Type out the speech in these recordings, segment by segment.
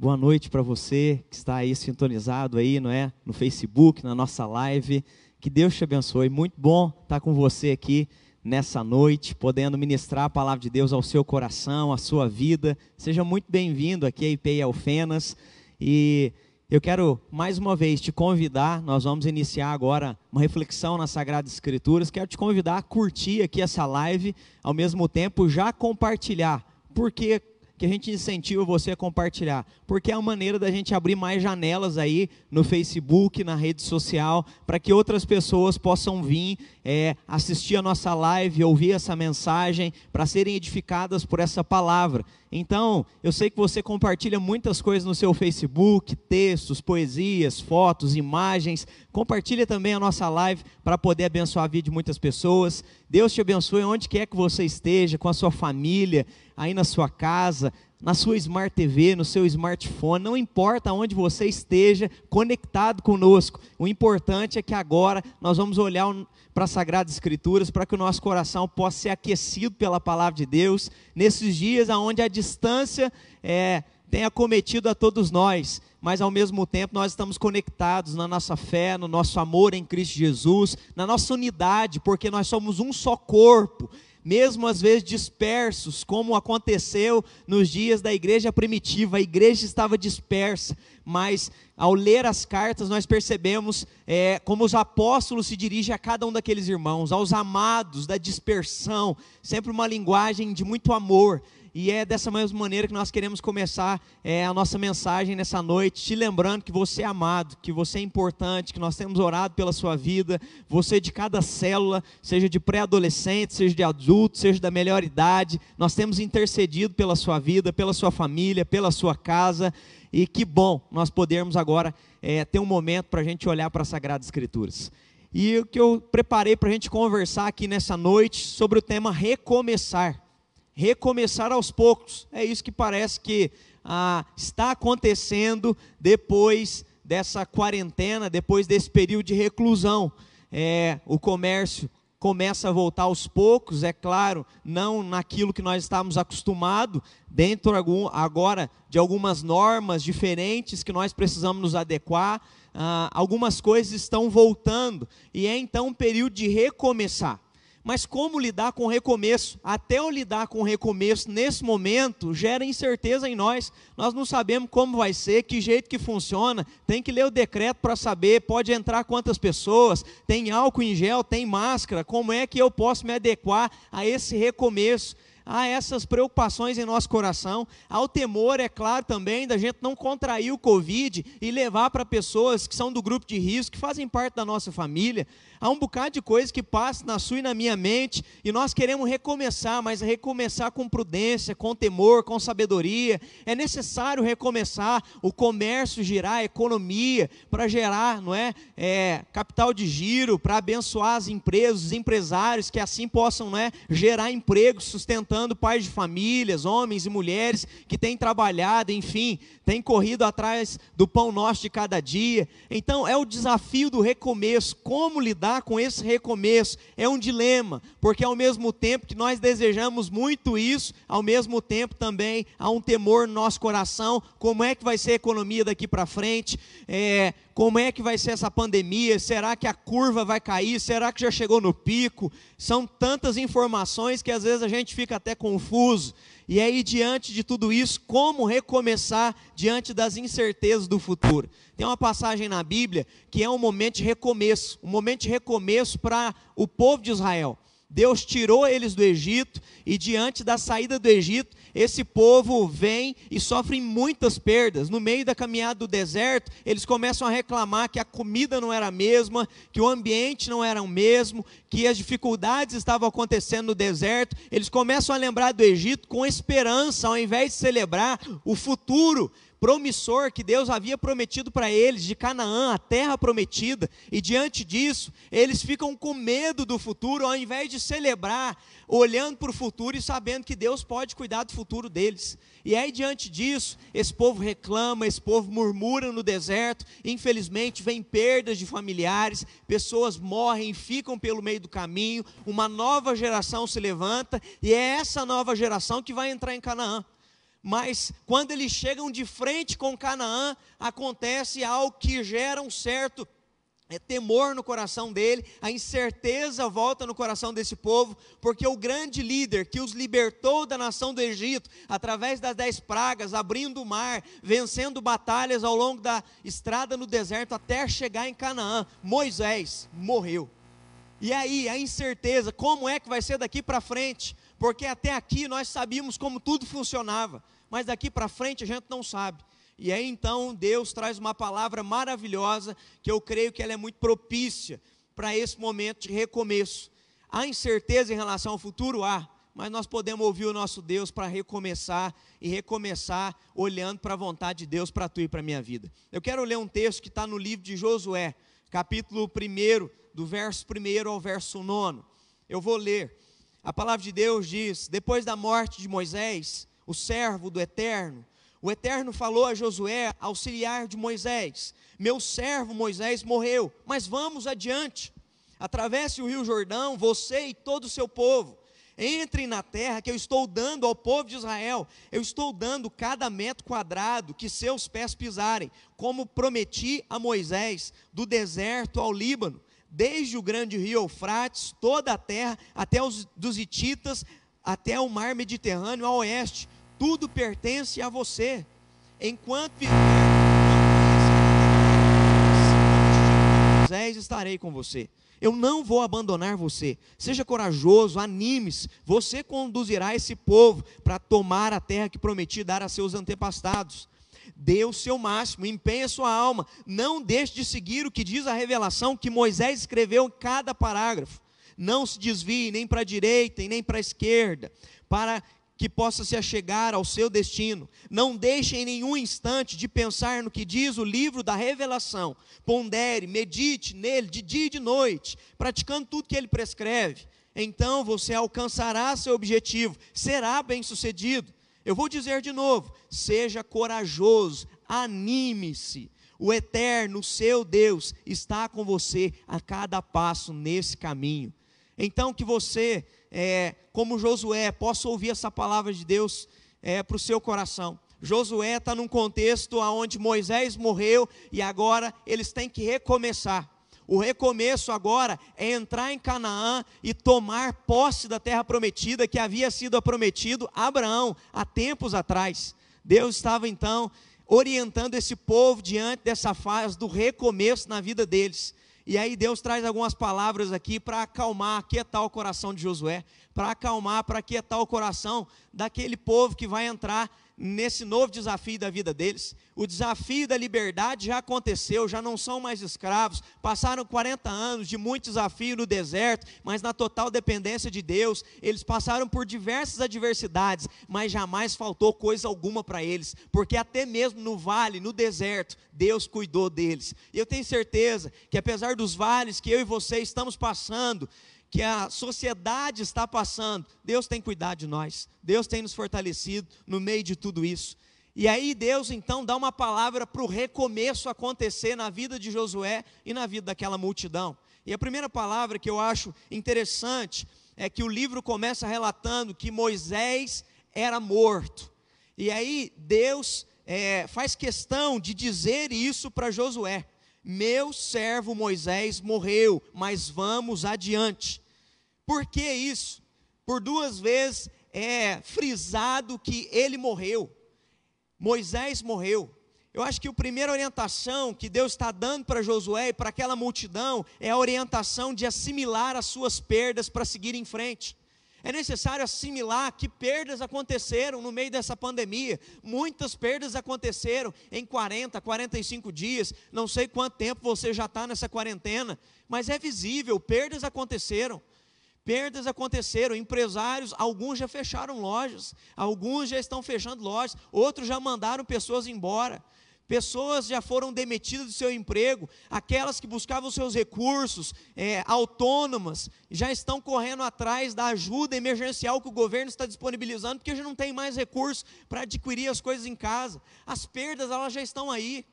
Boa noite para você que está aí sintonizado aí, não é? No Facebook, na nossa live. Que Deus te abençoe. Muito bom estar com você aqui nessa noite, podendo ministrar a palavra de Deus ao seu coração, à sua vida. Seja muito bem-vindo aqui a IPI Alfenas. E eu quero mais uma vez te convidar, nós vamos iniciar agora uma reflexão nas Sagradas Escrituras. Quero te convidar a curtir aqui essa live, ao mesmo tempo já compartilhar. Porque que a gente incentiva você a compartilhar, porque é a maneira da gente abrir mais janelas aí no Facebook, na rede social, para que outras pessoas possam vir é, assistir a nossa live, ouvir essa mensagem, para serem edificadas por essa palavra. Então, eu sei que você compartilha muitas coisas no seu Facebook, textos, poesias, fotos, imagens. Compartilha também a nossa live para poder abençoar a vida de muitas pessoas. Deus te abençoe onde quer que você esteja, com a sua família, aí na sua casa, na sua Smart TV, no seu smartphone, não importa onde você esteja conectado conosco. O importante é que agora nós vamos olhar para as Sagradas Escrituras, para que o nosso coração possa ser aquecido pela palavra de Deus, nesses dias onde a distância é, tem acometido a todos nós, mas ao mesmo tempo nós estamos conectados na nossa fé, no nosso amor em Cristo Jesus, na nossa unidade, porque nós somos um só corpo mesmo às vezes dispersos, como aconteceu nos dias da igreja primitiva, a igreja estava dispersa, mas ao ler as cartas nós percebemos é, como os apóstolos se dirigem a cada um daqueles irmãos, aos amados da dispersão, sempre uma linguagem de muito amor, e é dessa mesma maneira que nós queremos começar é, a nossa mensagem nessa noite, te lembrando que você é amado, que você é importante, que nós temos orado pela sua vida, você de cada célula, seja de pré-adolescente, seja de adulto, seja da melhor idade, nós temos intercedido pela sua vida, pela sua família, pela sua casa, e que bom nós podermos agora é, ter um momento para a gente olhar para as Sagradas Escrituras. E o que eu preparei para a gente conversar aqui nessa noite sobre o tema recomeçar recomeçar aos poucos. É isso que parece que ah, está acontecendo depois dessa quarentena, depois desse período de reclusão. É, o comércio começa a voltar aos poucos, é claro, não naquilo que nós estávamos acostumados, dentro agora de algumas normas diferentes que nós precisamos nos adequar. Ah, algumas coisas estão voltando e é então um período de recomeçar. Mas como lidar com o recomeço? Até o lidar com o recomeço nesse momento gera incerteza em nós. Nós não sabemos como vai ser, que jeito que funciona. Tem que ler o decreto para saber, pode entrar quantas pessoas, tem álcool em gel, tem máscara. Como é que eu posso me adequar a esse recomeço? Há essas preocupações em nosso coração, há o temor, é claro, também da gente não contrair o Covid e levar para pessoas que são do grupo de risco, que fazem parte da nossa família. Há um bocado de coisas que passam na sua e na minha mente, e nós queremos recomeçar, mas recomeçar com prudência, com temor, com sabedoria. É necessário recomeçar o comércio girar, a economia, para gerar não é, é capital de giro, para abençoar as empresas, os empresários, que assim possam não é, gerar emprego, sustentando pais de famílias, homens e mulheres que têm trabalhado, enfim, têm corrido atrás do pão nosso de cada dia. Então, é o desafio do recomeço, como lidar com esse recomeço é um dilema, porque ao mesmo tempo que nós desejamos muito isso, ao mesmo tempo também há um temor no nosso coração: como é que vai ser a economia daqui para frente? É, como é que vai ser essa pandemia? Será que a curva vai cair? Será que já chegou no pico? São tantas informações que às vezes a gente fica até confuso. E aí, diante de tudo isso, como recomeçar diante das incertezas do futuro? Tem uma passagem na Bíblia que é um momento de recomeço, um momento de recomeço para o povo de Israel. Deus tirou eles do Egito e diante da saída do Egito, esse povo vem e sofre muitas perdas. No meio da caminhada do deserto, eles começam a reclamar que a comida não era a mesma, que o ambiente não era o mesmo, que as dificuldades estavam acontecendo no deserto. Eles começam a lembrar do Egito com esperança, ao invés de celebrar o futuro promissor que Deus havia prometido para eles, de Canaã, a terra prometida, e diante disso, eles ficam com medo do futuro, ao invés de celebrar, olhando para o futuro e sabendo que Deus pode cuidar do futuro deles. E aí, diante disso, esse povo reclama, esse povo murmura no deserto, infelizmente, vem perdas de familiares, pessoas morrem, ficam pelo meio do caminho, uma nova geração se levanta, e é essa nova geração que vai entrar em Canaã. Mas quando eles chegam de frente com Canaã, acontece algo que gera um certo é temor no coração dele, a incerteza volta no coração desse povo, porque o grande líder que os libertou da nação do Egito, através das dez pragas, abrindo o mar, vencendo batalhas ao longo da estrada no deserto até chegar em Canaã, Moisés morreu. E aí, a incerteza, como é que vai ser daqui para frente? Porque até aqui nós sabíamos como tudo funcionava, mas daqui para frente a gente não sabe. E aí então Deus traz uma palavra maravilhosa, que eu creio que ela é muito propícia para esse momento de recomeço. Há incerteza em relação ao futuro? Há, mas nós podemos ouvir o nosso Deus para recomeçar e recomeçar olhando para a vontade de Deus para tu e para a minha vida. Eu quero ler um texto que está no livro de Josué, capítulo 1, do verso 1 ao verso 9. Eu vou ler. A palavra de Deus diz: Depois da morte de Moisés, o servo do Eterno, o Eterno falou a Josué, auxiliar de Moisés: Meu servo Moisés morreu, mas vamos adiante. Atravesse o rio Jordão, você e todo o seu povo. Entrem na terra que eu estou dando ao povo de Israel. Eu estou dando cada metro quadrado que seus pés pisarem, como prometi a Moisés, do deserto ao Líbano, desde o grande rio Eufrates, toda a terra, até os dos Hititas, até o mar Mediterrâneo a oeste tudo pertence a você. Enquanto Moisés, estarei com você. Eu não vou abandonar você. Seja corajoso, anime-se. Você conduzirá esse povo para tomar a terra que prometi dar a seus antepassados. Dê o seu máximo, empenhe a sua alma. Não deixe de seguir o que diz a revelação que Moisés escreveu em cada parágrafo. Não se desvie nem para a direita e nem para a esquerda, para que possa se achegar ao seu destino. Não deixe em nenhum instante de pensar no que diz o livro da revelação. Pondere, medite nele de dia e de noite, praticando tudo que ele prescreve. Então você alcançará seu objetivo, será bem-sucedido. Eu vou dizer de novo: seja corajoso, anime-se. O eterno, seu Deus, está com você a cada passo nesse caminho. Então que você é, como Josué, possa ouvir essa palavra de Deus é, para o seu coração. Josué está num contexto onde Moisés morreu e agora eles têm que recomeçar. O recomeço agora é entrar em Canaã e tomar posse da terra prometida que havia sido prometido a Abraão há tempos atrás. Deus estava então orientando esse povo diante dessa fase do recomeço na vida deles. E aí Deus traz algumas palavras aqui para acalmar, aquietar o coração de Josué, para acalmar, para aquietar o coração daquele povo que vai entrar nesse novo desafio da vida deles. O desafio da liberdade já aconteceu, já não são mais escravos. Passaram 40 anos de muito desafio no deserto, mas na total dependência de Deus. Eles passaram por diversas adversidades, mas jamais faltou coisa alguma para eles, porque até mesmo no vale, no deserto, Deus cuidou deles. E eu tenho certeza que apesar dos vales que eu e você estamos passando, que a sociedade está passando, Deus tem cuidado de nós, Deus tem nos fortalecido no meio de tudo isso. E aí Deus então dá uma palavra para o recomeço acontecer na vida de Josué e na vida daquela multidão. E a primeira palavra que eu acho interessante é que o livro começa relatando que Moisés era morto. E aí Deus é, faz questão de dizer isso para Josué. Meu servo Moisés morreu, mas vamos adiante. Por que isso? Por duas vezes é frisado que ele morreu. Moisés morreu. Eu acho que a primeira orientação que Deus está dando para Josué e para aquela multidão é a orientação de assimilar as suas perdas para seguir em frente. É necessário assimilar que perdas aconteceram no meio dessa pandemia. Muitas perdas aconteceram em 40, 45 dias. Não sei quanto tempo você já está nessa quarentena, mas é visível: perdas aconteceram. Perdas aconteceram, empresários, alguns já fecharam lojas, alguns já estão fechando lojas, outros já mandaram pessoas embora. Pessoas já foram demitidas do seu emprego, aquelas que buscavam seus recursos, é, autônomas, já estão correndo atrás da ajuda emergencial que o governo está disponibilizando, porque já não tem mais recursos para adquirir as coisas em casa. As perdas, elas já estão aí.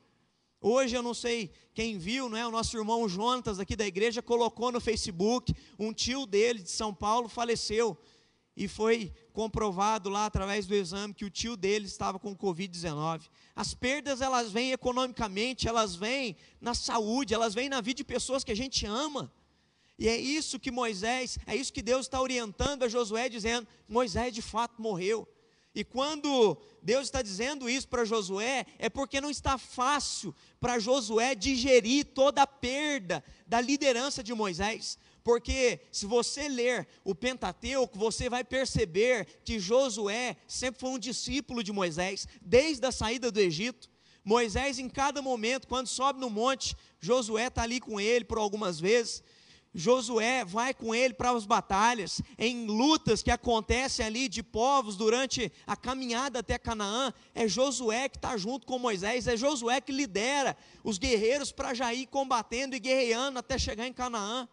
Hoje eu não sei quem viu, não é? O nosso irmão Jonatas aqui da igreja colocou no Facebook, um tio dele de São Paulo faleceu. E foi comprovado lá através do exame que o tio dele estava com Covid-19. As perdas, elas vêm economicamente, elas vêm na saúde, elas vêm na vida de pessoas que a gente ama. E é isso que Moisés, é isso que Deus está orientando a Josué, dizendo: Moisés de fato morreu. E quando Deus está dizendo isso para Josué, é porque não está fácil para Josué digerir toda a perda da liderança de Moisés. Porque se você ler o Pentateuco, você vai perceber que Josué sempre foi um discípulo de Moisés, desde a saída do Egito. Moisés, em cada momento, quando sobe no monte, Josué está ali com ele por algumas vezes. Josué vai com ele para as batalhas, em lutas que acontecem ali de povos durante a caminhada até Canaã. É Josué que está junto com Moisés, é Josué que lidera os guerreiros para já ir combatendo e guerreando até chegar em Canaã.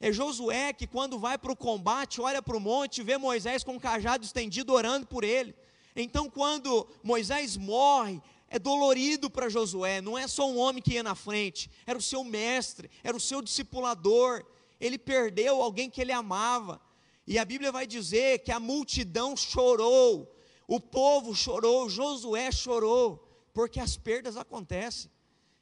É Josué que, quando vai para o combate, olha para o monte, vê Moisés com o cajado estendido orando por ele. Então, quando Moisés morre, é dolorido para Josué, não é só um homem que ia na frente, era o seu mestre, era o seu discipulador. Ele perdeu alguém que ele amava. E a Bíblia vai dizer que a multidão chorou, o povo chorou, Josué chorou, porque as perdas acontecem.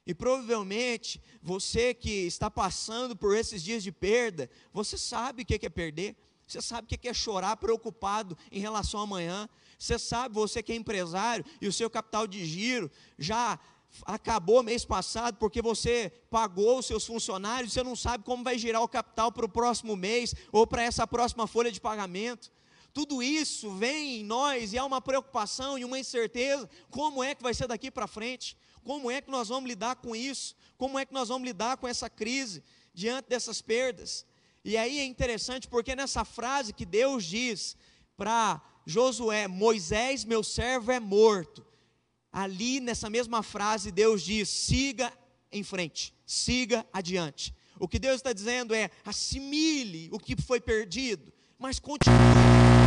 E provavelmente você que está passando por esses dias de perda, você sabe o que é perder, você sabe o que é chorar preocupado em relação ao amanhã, você sabe, você que é empresário e o seu capital de giro já acabou mês passado porque você pagou os seus funcionários, você não sabe como vai girar o capital para o próximo mês ou para essa próxima folha de pagamento. Tudo isso vem em nós e há uma preocupação e uma incerteza: como é que vai ser daqui para frente? Como é que nós vamos lidar com isso? Como é que nós vamos lidar com essa crise diante dessas perdas? E aí é interessante porque nessa frase que Deus diz para Josué, Moisés, meu servo, é morto. Ali nessa mesma frase, Deus diz: siga em frente, siga adiante. O que Deus está dizendo é: assimile o que foi perdido, mas continue.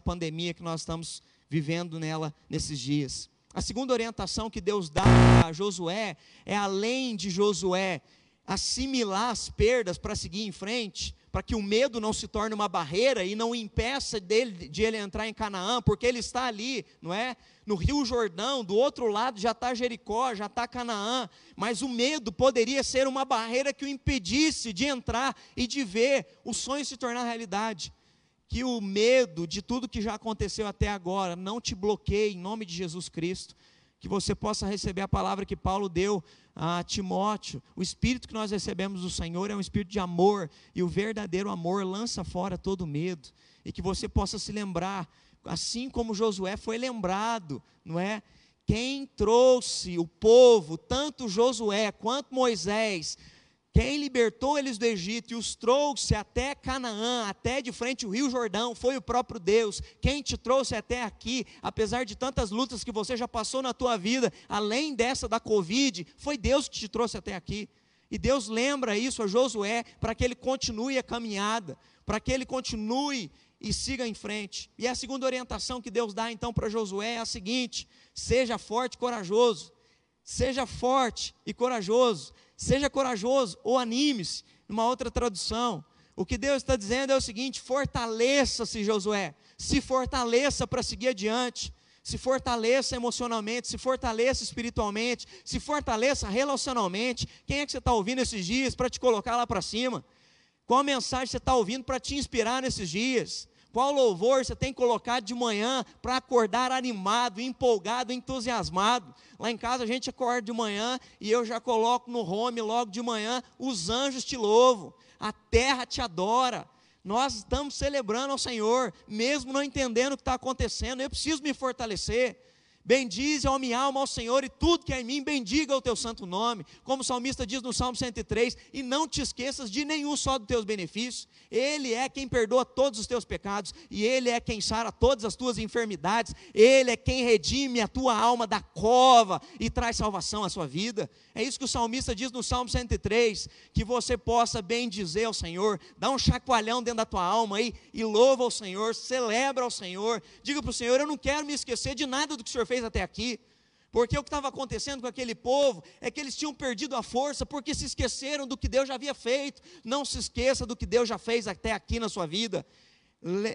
Pandemia que nós estamos vivendo nela nesses dias. A segunda orientação que Deus dá a Josué é além de Josué assimilar as perdas para seguir em frente, para que o medo não se torne uma barreira e não impeça dele, de ele entrar em Canaã, porque ele está ali, não é? No Rio Jordão, do outro lado já está Jericó, já está Canaã, mas o medo poderia ser uma barreira que o impedisse de entrar e de ver o sonho se tornar realidade. Que o medo de tudo que já aconteceu até agora não te bloqueie em nome de Jesus Cristo que você possa receber a palavra que Paulo deu a Timóteo. O espírito que nós recebemos do Senhor é um espírito de amor, e o verdadeiro amor lança fora todo medo. E que você possa se lembrar, assim como Josué foi lembrado, não é? Quem trouxe o povo, tanto Josué quanto Moisés, quem libertou eles do Egito e os trouxe até Canaã, até de frente ao Rio Jordão, foi o próprio Deus. Quem te trouxe até aqui, apesar de tantas lutas que você já passou na tua vida, além dessa da Covid, foi Deus que te trouxe até aqui. E Deus lembra isso a Josué para que ele continue a caminhada, para que ele continue e siga em frente. E a segunda orientação que Deus dá então para Josué é a seguinte: seja forte e corajoso. Seja forte e corajoso. Seja corajoso ou anime-se, numa outra tradução. O que Deus está dizendo é o seguinte: fortaleça-se, Josué, se fortaleça para seguir adiante, se fortaleça emocionalmente, se fortaleça espiritualmente, se fortaleça relacionalmente. Quem é que você está ouvindo esses dias para te colocar lá para cima? Qual mensagem você está ouvindo para te inspirar nesses dias? Qual louvor você tem colocado de manhã para acordar animado, empolgado, entusiasmado? Lá em casa a gente acorda de manhã e eu já coloco no home logo de manhã: os anjos te louvam, a terra te adora. Nós estamos celebrando ao Senhor, mesmo não entendendo o que está acontecendo. Eu preciso me fortalecer. Bendize a minha alma ao Senhor e tudo que é em mim, bendiga o teu santo nome. Como o salmista diz no Salmo 103, e não te esqueças de nenhum só dos teus benefícios. Ele é quem perdoa todos os teus pecados, e Ele é quem sara todas as tuas enfermidades, Ele é quem redime a tua alma da cova e traz salvação à sua vida. É isso que o salmista diz no Salmo 103, que você possa bendizer ao Senhor, dá um chacoalhão dentro da tua alma aí e louva ao Senhor, celebra ao Senhor, diga para o Senhor: Eu não quero me esquecer de nada do que o Senhor fez fez até aqui. Porque o que estava acontecendo com aquele povo é que eles tinham perdido a força porque se esqueceram do que Deus já havia feito. Não se esqueça do que Deus já fez até aqui na sua vida.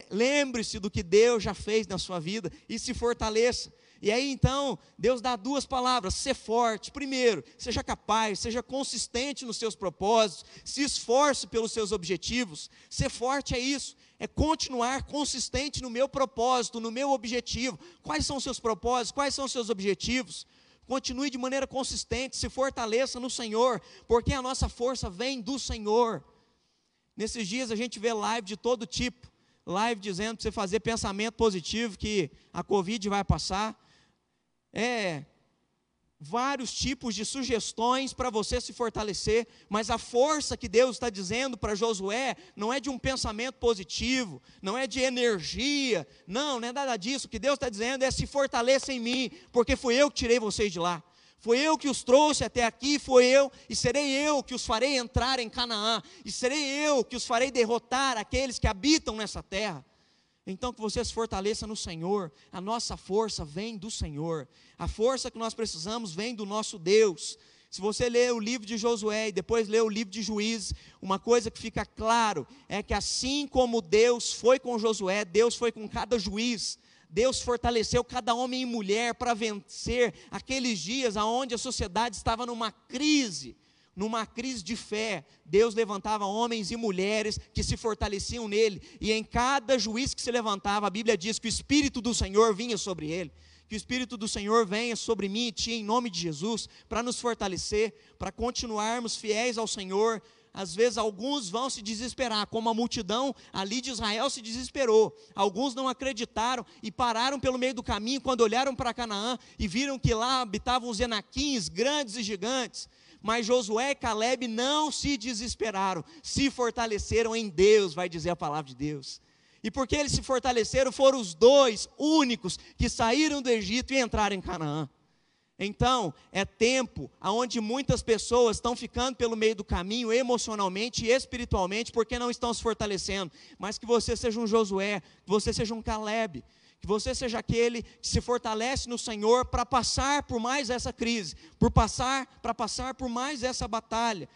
Lembre-se do que Deus já fez na sua vida e se fortaleça. E aí então, Deus dá duas palavras: ser forte. Primeiro, seja capaz, seja consistente nos seus propósitos, se esforce pelos seus objetivos. Ser forte é isso, é continuar consistente no meu propósito, no meu objetivo. Quais são os seus propósitos? Quais são os seus objetivos? Continue de maneira consistente, se fortaleça no Senhor, porque a nossa força vem do Senhor. Nesses dias a gente vê live de todo tipo live dizendo para você fazer pensamento positivo que a Covid vai passar é, vários tipos de sugestões para você se fortalecer, mas a força que Deus está dizendo para Josué não é de um pensamento positivo, não é de energia, não, não é nada disso. O que Deus está dizendo é se fortaleça em mim, porque fui eu que tirei vocês de lá. Foi eu que os trouxe até aqui, foi eu, e serei eu que os farei entrar em Canaã, e serei eu que os farei derrotar aqueles que habitam nessa terra. Então que você se fortaleça no Senhor. A nossa força vem do Senhor. A força que nós precisamos vem do nosso Deus. Se você ler o livro de Josué e depois ler o livro de Juízes, uma coisa que fica claro é que assim como Deus foi com Josué, Deus foi com cada juiz. Deus fortaleceu cada homem e mulher para vencer aqueles dias onde a sociedade estava numa crise numa crise de fé, Deus levantava homens e mulheres que se fortaleciam nele, e em cada juiz que se levantava, a Bíblia diz que o Espírito do Senhor vinha sobre ele. Que o Espírito do Senhor venha sobre mim e ti, em nome de Jesus, para nos fortalecer, para continuarmos fiéis ao Senhor. Às vezes, alguns vão se desesperar, como a multidão ali de Israel se desesperou. Alguns não acreditaram e pararam pelo meio do caminho quando olharam para Canaã e viram que lá habitavam os enaquins, grandes e gigantes. Mas Josué e Caleb não se desesperaram, se fortaleceram em Deus, vai dizer a palavra de Deus. E porque eles se fortaleceram, foram os dois únicos que saíram do Egito e entraram em Canaã. Então, é tempo onde muitas pessoas estão ficando pelo meio do caminho emocionalmente e espiritualmente porque não estão se fortalecendo. Mas que você seja um Josué, que você seja um Caleb, que você seja aquele que se fortalece no Senhor para passar por mais essa crise, por passar, para passar por mais essa batalha.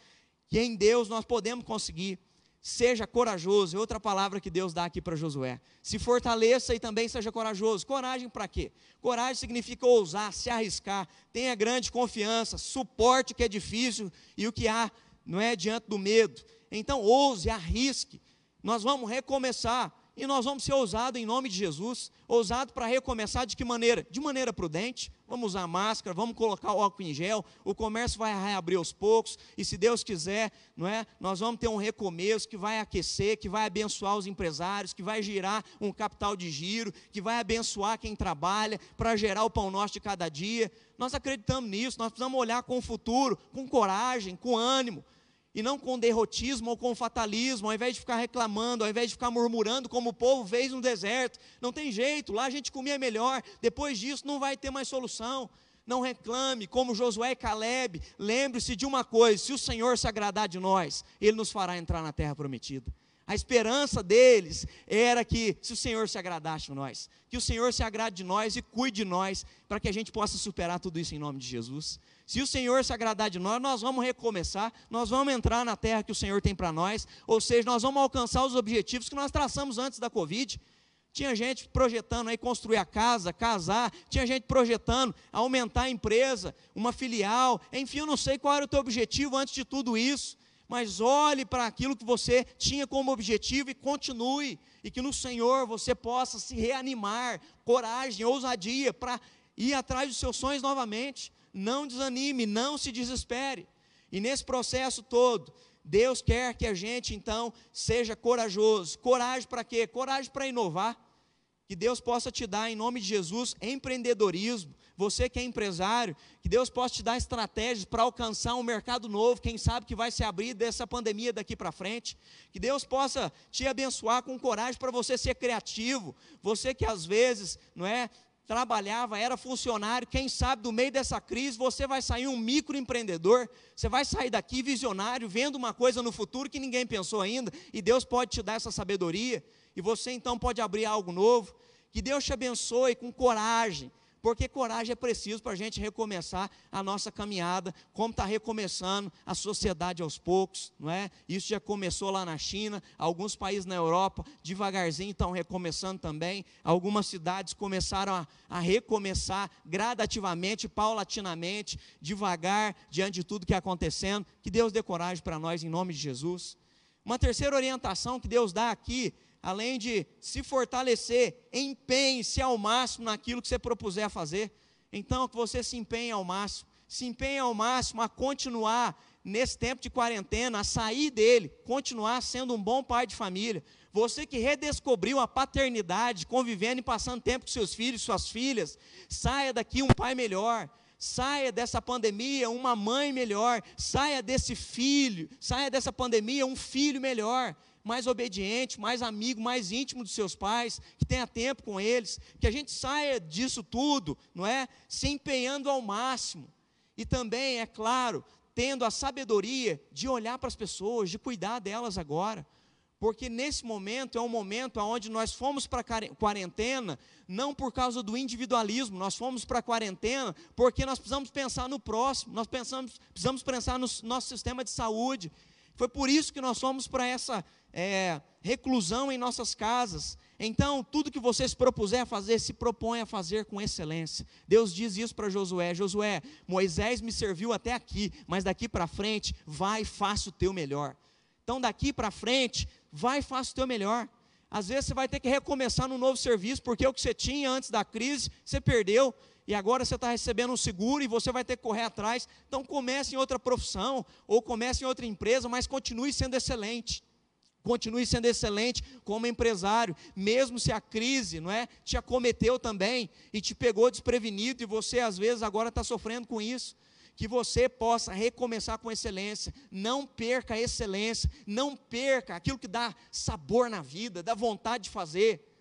Que em Deus nós podemos conseguir. Seja corajoso, é outra palavra que Deus dá aqui para Josué. Se fortaleça e também seja corajoso. Coragem para quê? Coragem significa ousar, se arriscar, tenha grande confiança, suporte o que é difícil e o que há, não é diante do medo. Então ouse, arrisque. Nós vamos recomeçar. E nós vamos ser ousados em nome de Jesus. Ousado para recomeçar de que maneira? De maneira prudente. Vamos usar máscara, vamos colocar o álcool em gel. O comércio vai reabrir aos poucos. E se Deus quiser, não é? Nós vamos ter um recomeço que vai aquecer, que vai abençoar os empresários, que vai girar um capital de giro, que vai abençoar quem trabalha para gerar o pão nosso de cada dia. Nós acreditamos nisso. Nós precisamos olhar com o futuro, com coragem, com ânimo e não com derrotismo ou com fatalismo, ao invés de ficar reclamando, ao invés de ficar murmurando como o povo fez no deserto. Não tem jeito, lá a gente comia melhor, depois disso não vai ter mais solução. Não reclame, como Josué e Caleb, lembre-se de uma coisa: se o Senhor se agradar de nós, Ele nos fará entrar na terra prometida. A esperança deles era que, se o Senhor se agradasse de nós, que o Senhor se agrade de nós e cuide de nós, para que a gente possa superar tudo isso em nome de Jesus. Se o Senhor se agradar de nós, nós vamos recomeçar, nós vamos entrar na terra que o Senhor tem para nós, ou seja, nós vamos alcançar os objetivos que nós traçamos antes da Covid. Tinha gente projetando aí construir a casa, casar, tinha gente projetando aumentar a empresa, uma filial, enfim, eu não sei qual era o teu objetivo antes de tudo isso, mas olhe para aquilo que você tinha como objetivo e continue, e que no Senhor você possa se reanimar, coragem, ousadia para ir atrás dos seus sonhos novamente não desanime, não se desespere. E nesse processo todo, Deus quer que a gente então seja corajoso. Coragem para quê? Coragem para inovar. Que Deus possa te dar, em nome de Jesus, empreendedorismo. Você que é empresário, que Deus possa te dar estratégias para alcançar um mercado novo, quem sabe que vai se abrir dessa pandemia daqui para frente. Que Deus possa te abençoar com coragem para você ser criativo. Você que às vezes, não é, trabalhava, era funcionário, quem sabe do meio dessa crise você vai sair um microempreendedor, você vai sair daqui visionário, vendo uma coisa no futuro que ninguém pensou ainda, e Deus pode te dar essa sabedoria, e você então pode abrir algo novo. Que Deus te abençoe com coragem, porque coragem é preciso para a gente recomeçar a nossa caminhada, como está recomeçando a sociedade aos poucos, não é? Isso já começou lá na China, alguns países na Europa, devagarzinho estão recomeçando também, algumas cidades começaram a, a recomeçar gradativamente, paulatinamente, devagar, diante de tudo que é acontecendo, que Deus dê coragem para nós, em nome de Jesus. Uma terceira orientação que Deus dá aqui além de se fortalecer, empenhe-se ao máximo naquilo que você propuser a fazer. Então, que você se empenhe ao máximo, se empenhe ao máximo a continuar nesse tempo de quarentena, a sair dele, continuar sendo um bom pai de família. Você que redescobriu a paternidade, convivendo e passando tempo com seus filhos, suas filhas, saia daqui um pai melhor. Saia dessa pandemia uma mãe melhor, saia desse filho, saia dessa pandemia um filho melhor mais obediente, mais amigo, mais íntimo dos seus pais, que tenha tempo com eles, que a gente saia disso tudo, não é? Se empenhando ao máximo. E também, é claro, tendo a sabedoria de olhar para as pessoas, de cuidar delas agora. Porque nesse momento é um momento onde nós fomos para a quarentena, não por causa do individualismo, nós fomos para a quarentena porque nós precisamos pensar no próximo, nós pensamos, precisamos pensar no nosso sistema de saúde. Foi por isso que nós fomos para essa é, reclusão em nossas casas. Então, tudo que você se propuser a fazer, se propõe a fazer com excelência. Deus diz isso para Josué: Josué, Moisés me serviu até aqui, mas daqui para frente, vai e faça o teu melhor. Então, daqui para frente, vai e faça o teu melhor. Às vezes você vai ter que recomeçar no novo serviço, porque o que você tinha antes da crise, você perdeu e agora você está recebendo um seguro e você vai ter que correr atrás. Então comece em outra profissão ou comece em outra empresa, mas continue sendo excelente. Continue sendo excelente como empresário, mesmo se a crise, não é, te acometeu também e te pegou desprevenido e você às vezes agora está sofrendo com isso. Que você possa recomeçar com excelência, não perca a excelência, não perca aquilo que dá sabor na vida, dá vontade de fazer.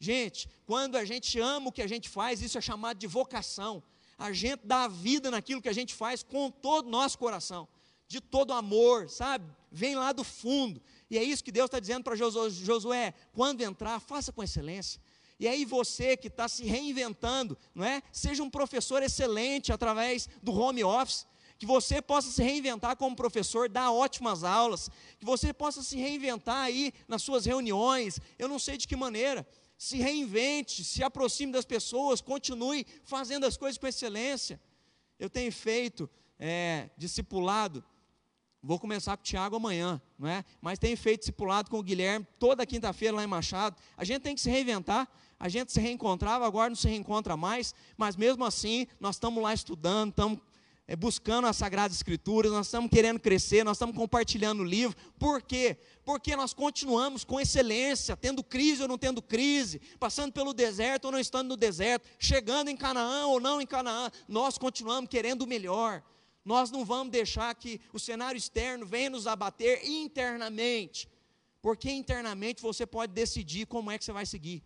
Gente, quando a gente ama o que a gente faz, isso é chamado de vocação. a gente dá a vida naquilo que a gente faz com todo o nosso coração, de todo amor, sabe? Vem lá do fundo. E é isso que Deus está dizendo para Josué: quando entrar, faça com excelência. E aí você que está se reinventando, não é? Seja um professor excelente através do home office, que você possa se reinventar como professor, dar ótimas aulas, que você possa se reinventar aí nas suas reuniões, eu não sei de que maneira, se reinvente, se aproxime das pessoas, continue fazendo as coisas com excelência. Eu tenho feito é, discipulado, vou começar com o Tiago amanhã, não é? Mas tenho feito discipulado com o Guilherme toda quinta-feira lá em Machado. A gente tem que se reinventar, a gente se reencontrava, agora não se reencontra mais, mas mesmo assim, nós estamos lá estudando, estamos buscando as Sagradas Escrituras, nós estamos querendo crescer, nós estamos compartilhando o livro. Por quê? Porque nós continuamos com excelência, tendo crise ou não tendo crise, passando pelo deserto ou não estando no deserto, chegando em Canaã ou não em Canaã, nós continuamos querendo o melhor. Nós não vamos deixar que o cenário externo venha nos abater internamente, porque internamente você pode decidir como é que você vai seguir.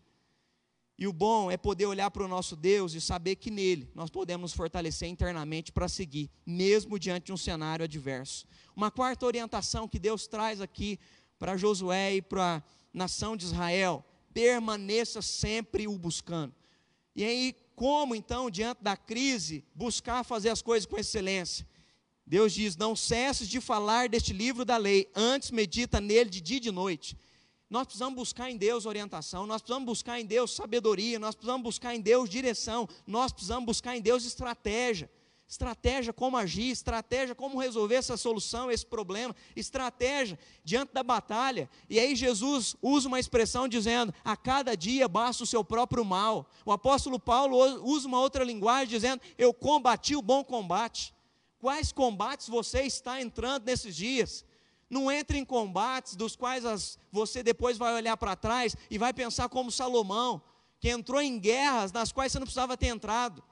E o bom é poder olhar para o nosso Deus e saber que nele nós podemos nos fortalecer internamente para seguir, mesmo diante de um cenário adverso. Uma quarta orientação que Deus traz aqui para Josué e para a nação de Israel: permaneça sempre o buscando. E aí, como então, diante da crise, buscar fazer as coisas com excelência? Deus diz: Não cesses de falar deste livro da lei, antes medita nele de dia e de noite nós precisamos buscar em Deus orientação, nós precisamos buscar em Deus sabedoria, nós precisamos buscar em Deus direção, nós precisamos buscar em Deus estratégia. Estratégia como agir, estratégia como resolver essa solução, esse problema, estratégia diante da batalha. E aí Jesus usa uma expressão dizendo: a cada dia basta o seu próprio mal. O apóstolo Paulo usa uma outra linguagem dizendo: eu combati o bom combate. Quais combates você está entrando nesses dias? Não entre em combates dos quais as, você depois vai olhar para trás e vai pensar como Salomão, que entrou em guerras nas quais você não precisava ter entrado.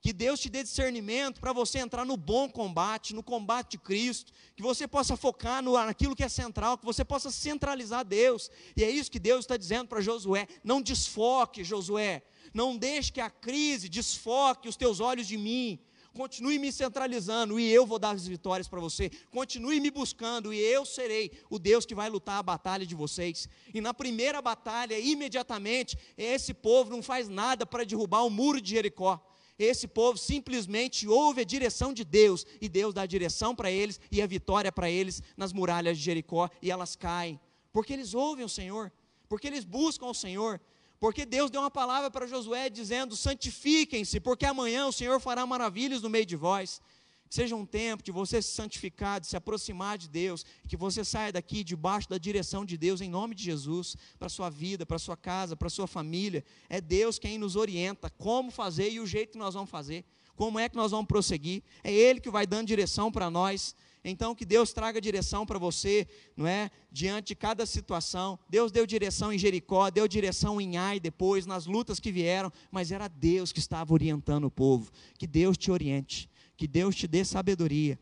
Que Deus te dê discernimento para você entrar no bom combate, no combate de Cristo, que você possa focar no, naquilo que é central, que você possa centralizar Deus. E é isso que Deus está dizendo para Josué: não desfoque, Josué, não deixe que a crise desfoque os teus olhos de mim continue me centralizando e eu vou dar as vitórias para você. Continue me buscando e eu serei o Deus que vai lutar a batalha de vocês. E na primeira batalha, imediatamente, esse povo não faz nada para derrubar o muro de Jericó. Esse povo simplesmente ouve a direção de Deus e Deus dá a direção para eles e a vitória para eles nas muralhas de Jericó e elas caem. Porque eles ouvem o Senhor, porque eles buscam o Senhor, porque Deus deu uma palavra para Josué dizendo: santifiquem-se, porque amanhã o Senhor fará maravilhas no meio de vós. Que seja um tempo de você se santificar, de se aproximar de Deus, que você saia daqui debaixo da direção de Deus, em nome de Jesus, para a sua vida, para a sua casa, para a sua família. É Deus quem nos orienta como fazer e o jeito que nós vamos fazer, como é que nós vamos prosseguir. É Ele que vai dando direção para nós. Então, que Deus traga direção para você, não é? Diante de cada situação. Deus deu direção em Jericó, deu direção em Ai depois, nas lutas que vieram, mas era Deus que estava orientando o povo. Que Deus te oriente, que Deus te dê sabedoria.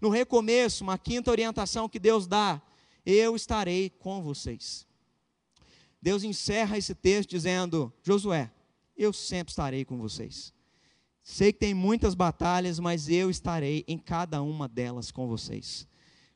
No recomeço, uma quinta orientação que Deus dá: eu estarei com vocês. Deus encerra esse texto dizendo: Josué, eu sempre estarei com vocês. Sei que tem muitas batalhas, mas eu estarei em cada uma delas com vocês.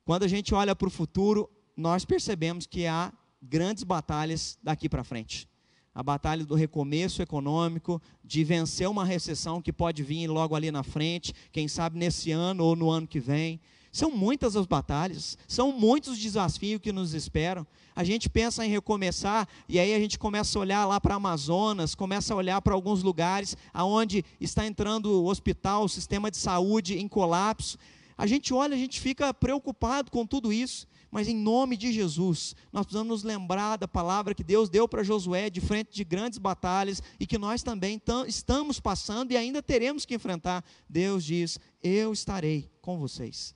Quando a gente olha para o futuro, nós percebemos que há grandes batalhas daqui para frente. A batalha do recomeço econômico, de vencer uma recessão que pode vir logo ali na frente, quem sabe nesse ano ou no ano que vem. São muitas as batalhas, são muitos os desafios que nos esperam. A gente pensa em recomeçar e aí a gente começa a olhar lá para Amazonas, começa a olhar para alguns lugares aonde está entrando o hospital, o sistema de saúde em colapso. A gente olha, a gente fica preocupado com tudo isso, mas em nome de Jesus, nós precisamos nos lembrar da palavra que Deus deu para Josué de frente de grandes batalhas e que nós também estamos passando e ainda teremos que enfrentar. Deus diz: Eu estarei com vocês.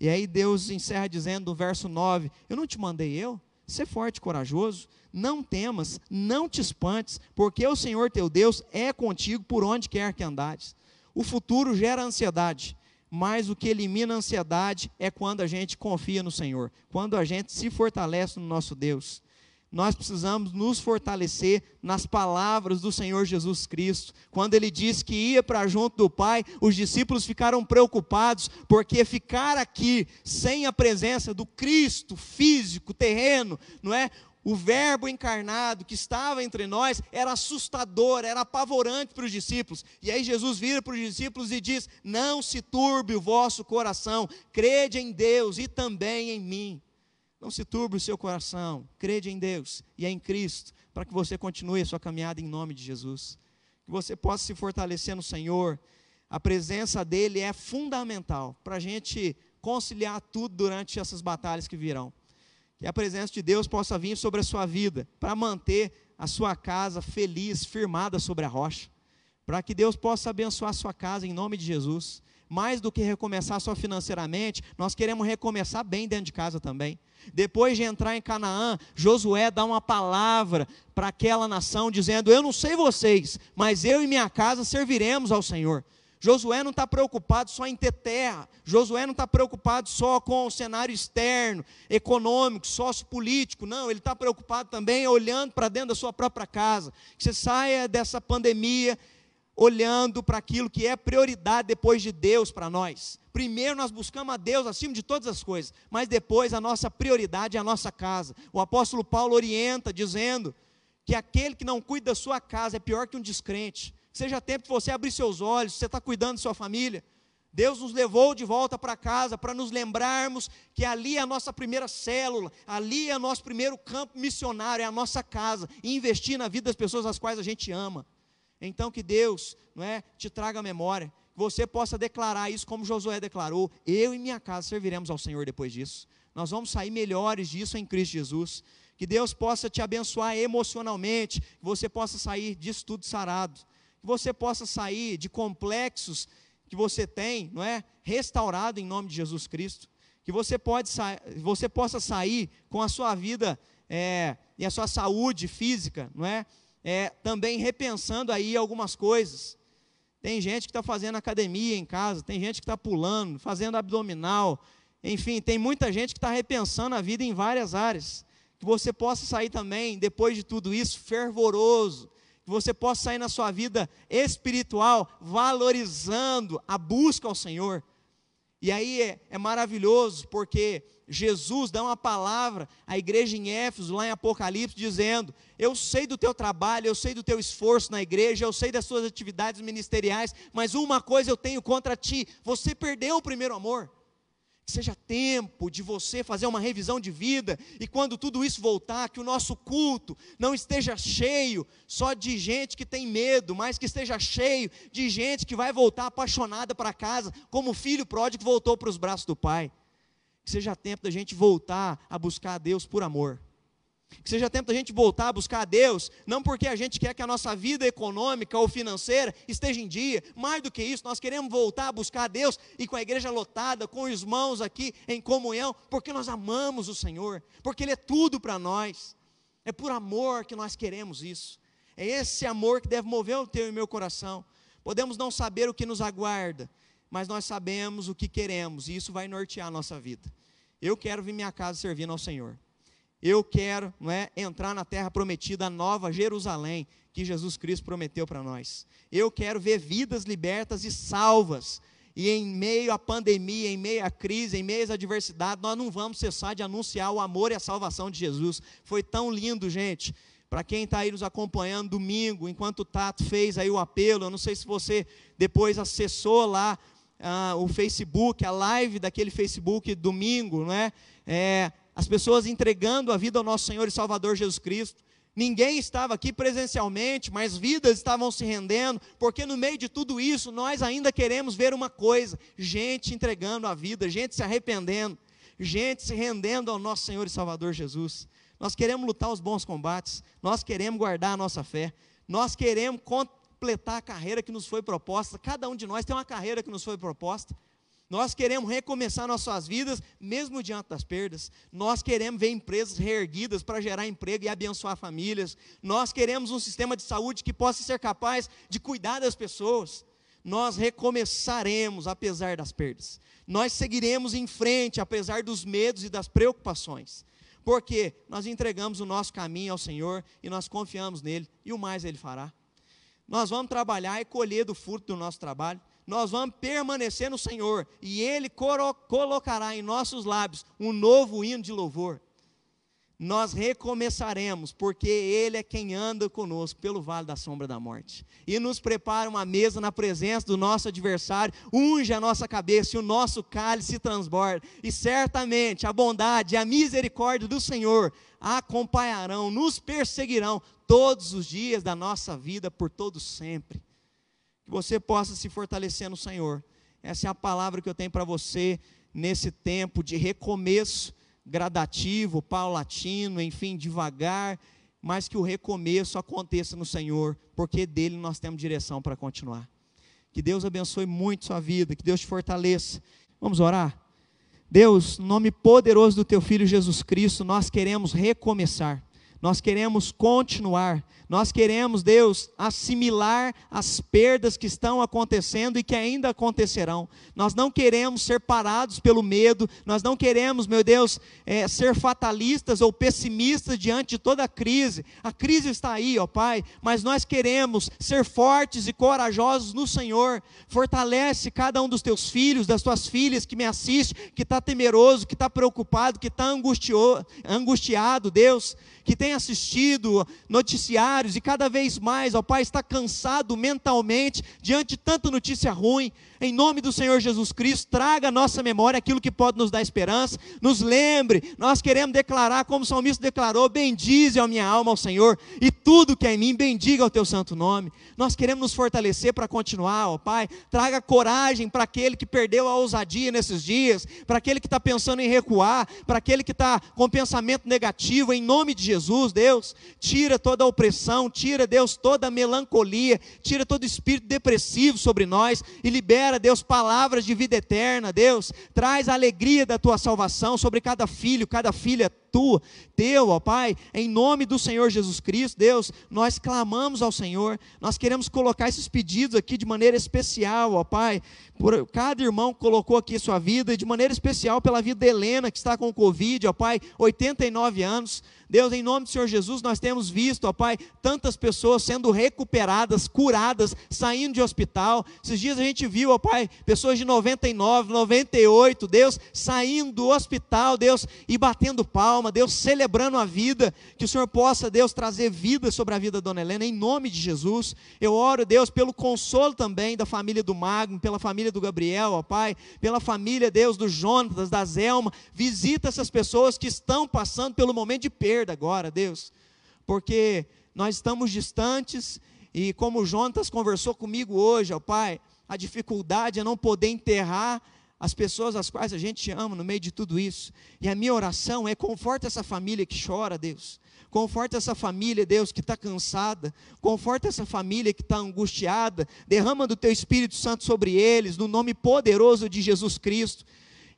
E aí Deus encerra dizendo no verso 9: Eu não te mandei eu? Ser forte e corajoso, não temas, não te espantes, porque o Senhor teu Deus é contigo por onde quer que andares. O futuro gera ansiedade, mas o que elimina a ansiedade é quando a gente confia no Senhor, quando a gente se fortalece no nosso Deus. Nós precisamos nos fortalecer nas palavras do Senhor Jesus Cristo. Quando ele disse que ia para junto do Pai, os discípulos ficaram preocupados, porque ficar aqui sem a presença do Cristo físico, terreno, não é? O Verbo encarnado que estava entre nós era assustador, era apavorante para os discípulos. E aí Jesus vira para os discípulos e diz: Não se turbe o vosso coração, crede em Deus e também em mim. Não se turbe o seu coração, crede em Deus e em Cristo, para que você continue a sua caminhada em nome de Jesus. Que você possa se fortalecer no Senhor. A presença dEle é fundamental para a gente conciliar tudo durante essas batalhas que virão. Que a presença de Deus possa vir sobre a sua vida, para manter a sua casa feliz, firmada sobre a rocha. Para que Deus possa abençoar a sua casa em nome de Jesus. Mais do que recomeçar só financeiramente, nós queremos recomeçar bem dentro de casa também. Depois de entrar em Canaã, Josué dá uma palavra para aquela nação, dizendo: Eu não sei vocês, mas eu e minha casa serviremos ao Senhor. Josué não está preocupado só em ter terra, Josué não está preocupado só com o cenário externo, econômico, sociopolítico, não, ele está preocupado também olhando para dentro da sua própria casa. Que você saia dessa pandemia olhando para aquilo que é prioridade depois de Deus para nós. Primeiro nós buscamos a Deus acima de todas as coisas, mas depois a nossa prioridade é a nossa casa. O apóstolo Paulo orienta dizendo que aquele que não cuida da sua casa é pior que um descrente. Seja tempo de você abrir seus olhos, você está cuidando da sua família. Deus nos levou de volta para casa para nos lembrarmos que ali é a nossa primeira célula, ali é o nosso primeiro campo missionário, é a nossa casa, e investir na vida das pessoas às quais a gente ama. Então que Deus, não é, te traga a memória, que você possa declarar isso como Josué declarou: eu e minha casa serviremos ao Senhor depois disso. Nós vamos sair melhores disso em Cristo Jesus. Que Deus possa te abençoar emocionalmente, que você possa sair disso tudo sarado, que você possa sair de complexos que você tem, não é, restaurado em nome de Jesus Cristo. Que você pode você possa sair com a sua vida é, e a sua saúde física, não é, é, também repensando aí algumas coisas. Tem gente que está fazendo academia em casa, tem gente que está pulando, fazendo abdominal, enfim, tem muita gente que está repensando a vida em várias áreas. Que você possa sair também, depois de tudo isso, fervoroso, que você possa sair na sua vida espiritual, valorizando a busca ao Senhor. E aí é, é maravilhoso, porque Jesus dá uma palavra à igreja em Éfeso, lá em Apocalipse, dizendo: Eu sei do teu trabalho, eu sei do teu esforço na igreja, eu sei das suas atividades ministeriais, mas uma coisa eu tenho contra ti: você perdeu o primeiro amor. Seja tempo de você fazer uma revisão de vida, e quando tudo isso voltar, que o nosso culto não esteja cheio só de gente que tem medo, mas que esteja cheio de gente que vai voltar apaixonada para casa, como o filho pródigo voltou para os braços do pai. Que seja tempo da gente voltar a buscar a Deus por amor. Que seja tempo da gente voltar a buscar a Deus, não porque a gente quer que a nossa vida econômica ou financeira esteja em dia, mais do que isso, nós queremos voltar a buscar a Deus e com a igreja lotada, com os irmãos aqui em comunhão, porque nós amamos o Senhor, porque Ele é tudo para nós, é por amor que nós queremos isso, é esse amor que deve mover o teu e meu coração. Podemos não saber o que nos aguarda, mas nós sabemos o que queremos e isso vai nortear a nossa vida. Eu quero vir minha casa servindo ao Senhor. Eu quero, não é, entrar na terra prometida, a nova Jerusalém, que Jesus Cristo prometeu para nós. Eu quero ver vidas libertas e salvas. E em meio à pandemia, em meio à crise, em meio às adversidades, nós não vamos cessar de anunciar o amor e a salvação de Jesus. Foi tão lindo, gente. Para quem está aí nos acompanhando domingo, enquanto o Tato fez aí o apelo, eu não sei se você depois acessou lá ah, o Facebook, a live daquele Facebook domingo, não é? é? As pessoas entregando a vida ao nosso Senhor e Salvador Jesus Cristo. Ninguém estava aqui presencialmente, mas vidas estavam se rendendo, porque no meio de tudo isso nós ainda queremos ver uma coisa: gente entregando a vida, gente se arrependendo, gente se rendendo ao nosso Senhor e Salvador Jesus. Nós queremos lutar os bons combates, nós queremos guardar a nossa fé, nós queremos completar a carreira que nos foi proposta. Cada um de nós tem uma carreira que nos foi proposta. Nós queremos recomeçar nossas vidas, mesmo diante das perdas. Nós queremos ver empresas reerguidas para gerar emprego e abençoar famílias. Nós queremos um sistema de saúde que possa ser capaz de cuidar das pessoas. Nós recomeçaremos apesar das perdas. Nós seguiremos em frente apesar dos medos e das preocupações porque nós entregamos o nosso caminho ao Senhor e nós confiamos nele, e o mais ele fará. Nós vamos trabalhar e colher do fruto do nosso trabalho, nós vamos permanecer no Senhor, e Ele colocará em nossos lábios um novo hino de louvor nós recomeçaremos, porque Ele é quem anda conosco pelo vale da sombra da morte. E nos prepara uma mesa na presença do nosso adversário, unge a nossa cabeça e o nosso cálice transborda. E certamente a bondade e a misericórdia do Senhor acompanharão, nos perseguirão todos os dias da nossa vida, por todo sempre. Que você possa se fortalecer no Senhor. Essa é a palavra que eu tenho para você nesse tempo de recomeço gradativo, paulatino, enfim, devagar, mas que o recomeço aconteça no Senhor, porque dele nós temos direção para continuar. Que Deus abençoe muito sua vida, que Deus te fortaleça. Vamos orar? Deus, no nome poderoso do teu filho Jesus Cristo, nós queremos recomeçar. Nós queremos continuar, nós queremos, Deus, assimilar as perdas que estão acontecendo e que ainda acontecerão. Nós não queremos ser parados pelo medo, nós não queremos, meu Deus, é, ser fatalistas ou pessimistas diante de toda a crise. A crise está aí, ó Pai, mas nós queremos ser fortes e corajosos no Senhor. Fortalece cada um dos teus filhos, das tuas filhas que me assiste, que está temeroso, que está preocupado, que está angustiado, Deus que tem assistido noticiários e cada vez mais, ó Pai, está cansado mentalmente diante de tanta notícia ruim, em nome do Senhor Jesus Cristo, traga à nossa memória aquilo que pode nos dar esperança, nos lembre, nós queremos declarar, como o salmista declarou: bendize a minha alma ao Senhor, e tudo que é em mim, bendiga o teu santo nome. Nós queremos nos fortalecer para continuar, ó Pai, traga coragem para aquele que perdeu a ousadia nesses dias, para aquele que está pensando em recuar, para aquele que está com pensamento negativo, em nome de Jesus, Deus, tira toda a opressão, tira, Deus, toda a melancolia, tira todo espírito depressivo sobre nós e libera, Deus, palavras de vida eterna, Deus, traz a alegria da tua salvação sobre cada filho, cada filha tua, teu, ó Pai, em nome do Senhor Jesus Cristo, Deus, nós clamamos ao Senhor, nós queremos colocar esses pedidos aqui de maneira especial, ó Pai, por cada irmão que colocou aqui sua vida, e de maneira especial pela vida de Helena, que está com Covid, ó Pai, 89 anos, Deus, em nome do Senhor Jesus, nós temos visto, ó Pai, tantas pessoas sendo recuperadas, curadas, saindo de hospital. Esses dias a gente viu, ó Pai, pessoas de 99, 98, Deus, saindo do hospital, Deus, e batendo palma, Deus, celebrando a vida. Que o Senhor possa, Deus, trazer vida sobre a vida da Dona Helena, em nome de Jesus. Eu oro, Deus, pelo consolo também da família do Magno, pela família do Gabriel, ó Pai, pela família, Deus, do Jonatas, da Zelma. Visita essas pessoas que estão passando pelo momento de perda perda agora, Deus, porque nós estamos distantes e como o Jonatas conversou comigo hoje, ó Pai, a dificuldade é não poder enterrar as pessoas às quais a gente ama no meio de tudo isso. E a minha oração é conforta essa família que chora, Deus. Conforta essa família, Deus, que está cansada. Conforta essa família que está angustiada. Derrama do teu Espírito Santo sobre eles, no nome poderoso de Jesus Cristo.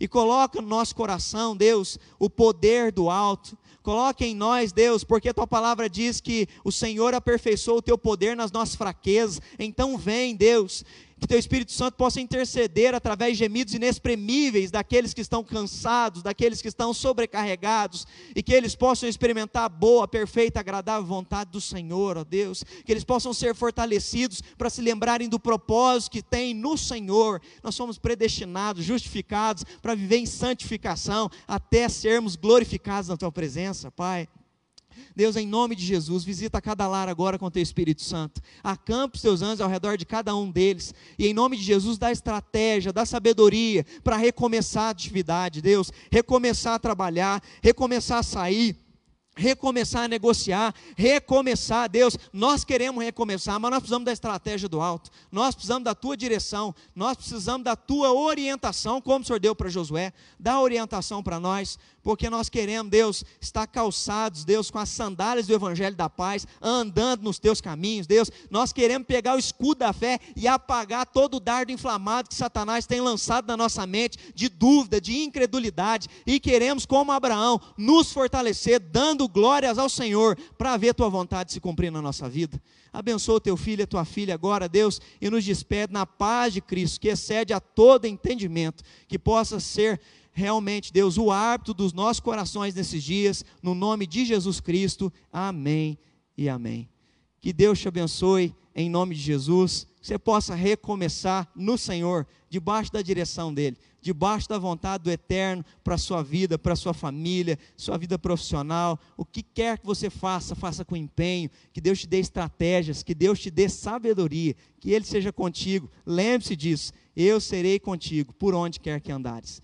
E coloca no nosso coração, Deus, o poder do alto. Coloque em nós, Deus, porque a tua palavra diz que o Senhor aperfeiçoou o teu poder nas nossas fraquezas. Então vem, Deus, que teu Espírito Santo possa interceder através de gemidos inexprimíveis daqueles que estão cansados, daqueles que estão sobrecarregados, e que eles possam experimentar a boa, perfeita, agradável vontade do Senhor, ó Deus, que eles possam ser fortalecidos para se lembrarem do propósito que tem no Senhor. Nós somos predestinados, justificados para viver em santificação até sermos glorificados na tua presença, Pai. Deus, em nome de Jesus, visita cada lar agora com o teu Espírito Santo. Acampa os teus anjos ao redor de cada um deles. E em nome de Jesus, dá estratégia, dá sabedoria para recomeçar a atividade, Deus. Recomeçar a trabalhar, recomeçar a sair recomeçar a negociar, recomeçar, Deus, nós queremos recomeçar, mas nós precisamos da estratégia do alto, nós precisamos da tua direção, nós precisamos da tua orientação, como o Senhor deu para Josué, dá orientação para nós, porque nós queremos, Deus, estar calçados, Deus, com as sandálias do Evangelho da Paz, andando nos teus caminhos, Deus, nós queremos pegar o escudo da fé e apagar todo o dardo inflamado que Satanás tem lançado na nossa mente, de dúvida, de incredulidade, e queremos, como Abraão, nos fortalecer, dando glórias ao Senhor, para ver tua vontade se cumprir na nossa vida. Abençoa o teu filho e a tua filha agora, Deus, e nos despede na paz de Cristo, que excede a todo entendimento, que possa ser realmente, Deus, o hábito dos nossos corações nesses dias, no nome de Jesus Cristo. Amém e amém. Que Deus te abençoe em nome de Jesus, que você possa recomeçar no Senhor, debaixo da direção dEle, debaixo da vontade do Eterno para a sua vida, para a sua família, sua vida profissional, o que quer que você faça, faça com empenho, que Deus te dê estratégias, que Deus te dê sabedoria, que Ele seja contigo. Lembre-se disso, eu serei contigo por onde quer que andares.